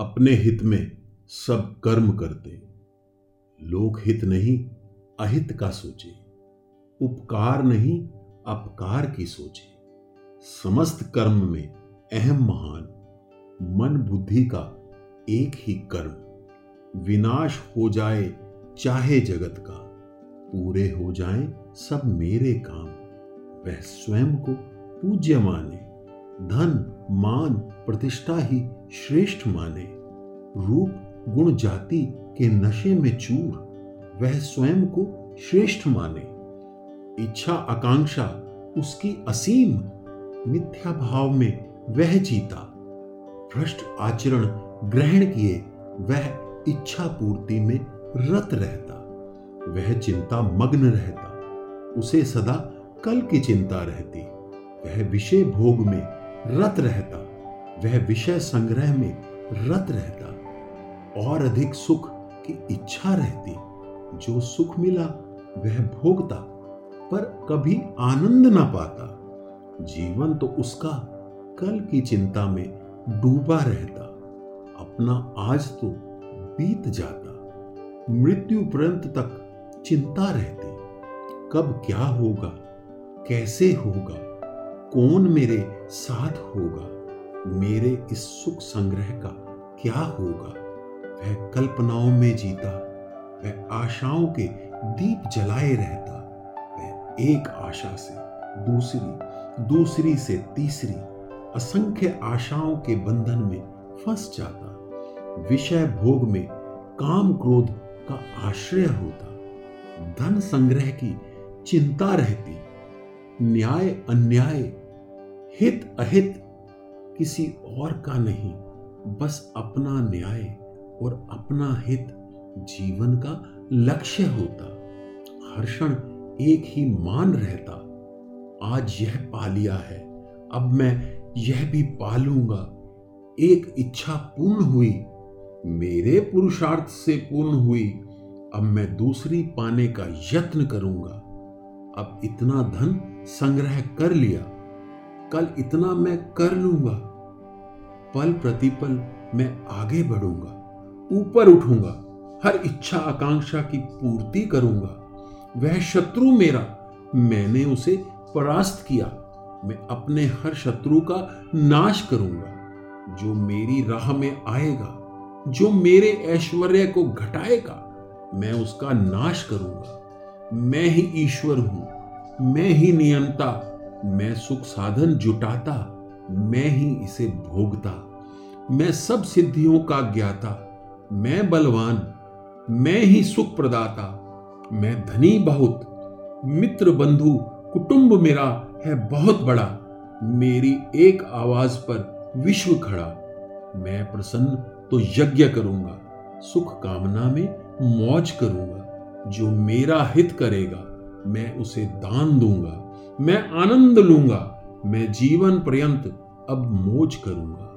अपने हित में सब कर्म करते। लोक हित नहीं, अहित का सोचे। उपकार नहीं, अपकार की सोचे। समस्त कर्म में अहम महान, मन बुद्धि का एक ही कर्म। विनाश हो जाए चाहे जगत का, पूरे हो जाए सब मेरे काम। वह स्वयं को पूज्य माने धन, मान, प्रतिष्ठा ही श्रेष्ठ माने। रूप गुण जाति के नशे में चूर, वह स्वयं को श्रेष्ठ माने। इच्छा आकांक्षा उसकी असीम, मिथ्या भाव में वह जीता। भ्रष्ट आचरण ग्रहण किए, वह इच्छा पूर्ति में रत रहता। वह चिंता मग्न रहता, उसे सदा कल की चिंता रहती। वह विषय भोग में रत रहता। वह विषय संग्रह में रत रहता और अधिक सुख की इच्छा रहती। जो सुख मिला, वह भोगता, पर कभी आनंद ना पाता। जीवन तो उसका कल की चिंता में डूबा रहता। अपना आज तो बीत जाता। मृत्यु पर्यंत तक चिंता रहती। कब क्या होगा, कैसे होगा, कौन मेरे साथ होगा? मेरे इस सुख संग्रह का क्या होगा? वह कल्पनाओं में जीता, वह आशाओं के दीप जलाए रहता, वह एक आशा से दूसरी दूसरी से तीसरी, असंख्य आशाओं के बंधन में फंस जाता, विषय भोग में काम क्रोध का आश्रय होता, धन संग्रह की चिंता रहती, न्याय अन्याय, हित अहित किसी और का नहीं, बस अपना न्याय और अपना हित जीवन का लक्ष्य होता। हर्षण एक ही मान रहता, आज यह पा लिया है, अब मैं यह भी पालूँगा एक इच्छा पूर्ण हुई, मेरे पुरुषार्थ से पूर्ण हुई, अब मैं दूसरी पाने का यत्न करूँगा। अब इतना धन संग्रह कर लिया। कल इतना मैं कर लूँगा। पल प्रतिपल मैं आगे बढ़ूँगा, ऊपर उठूँगा, हर इच्छा आकांक्षा की पूर्ति करूँगा। वह शत्रु मेरा, मैंने उसे परास्त किया, मैं अपने हर शत्रु का नाश करूँगा। जो मेरी राह में आएगा, जो मेरे ऐश्वर्य को घटाएगा, मैं उसका नाश करूँगा। मैं ही ईश्वर हूँ, मैं ही नियंता मैं सुख साधन जुटाता, मैं ही इसे भोगता। मैं सब सिद्धियों का ज्ञाता, मैं बलवान, मैं ही सुख प्रदाता। मैं धनी बहुत, मित्र बंधु, कुटुंब मेरा है बहुत बड़ा। मेरी एक आवाज़ पर विश्व खड़ा। मैं प्रसन्न तो यज्ञ करूँगा, सुख कामना में मौज करूँगा। जो मेरा हित करेगा, मैं उसे दान दूँगा। मैं आनंद लूँगा मैं जीवन पर्यंत अब मोज करूँगा।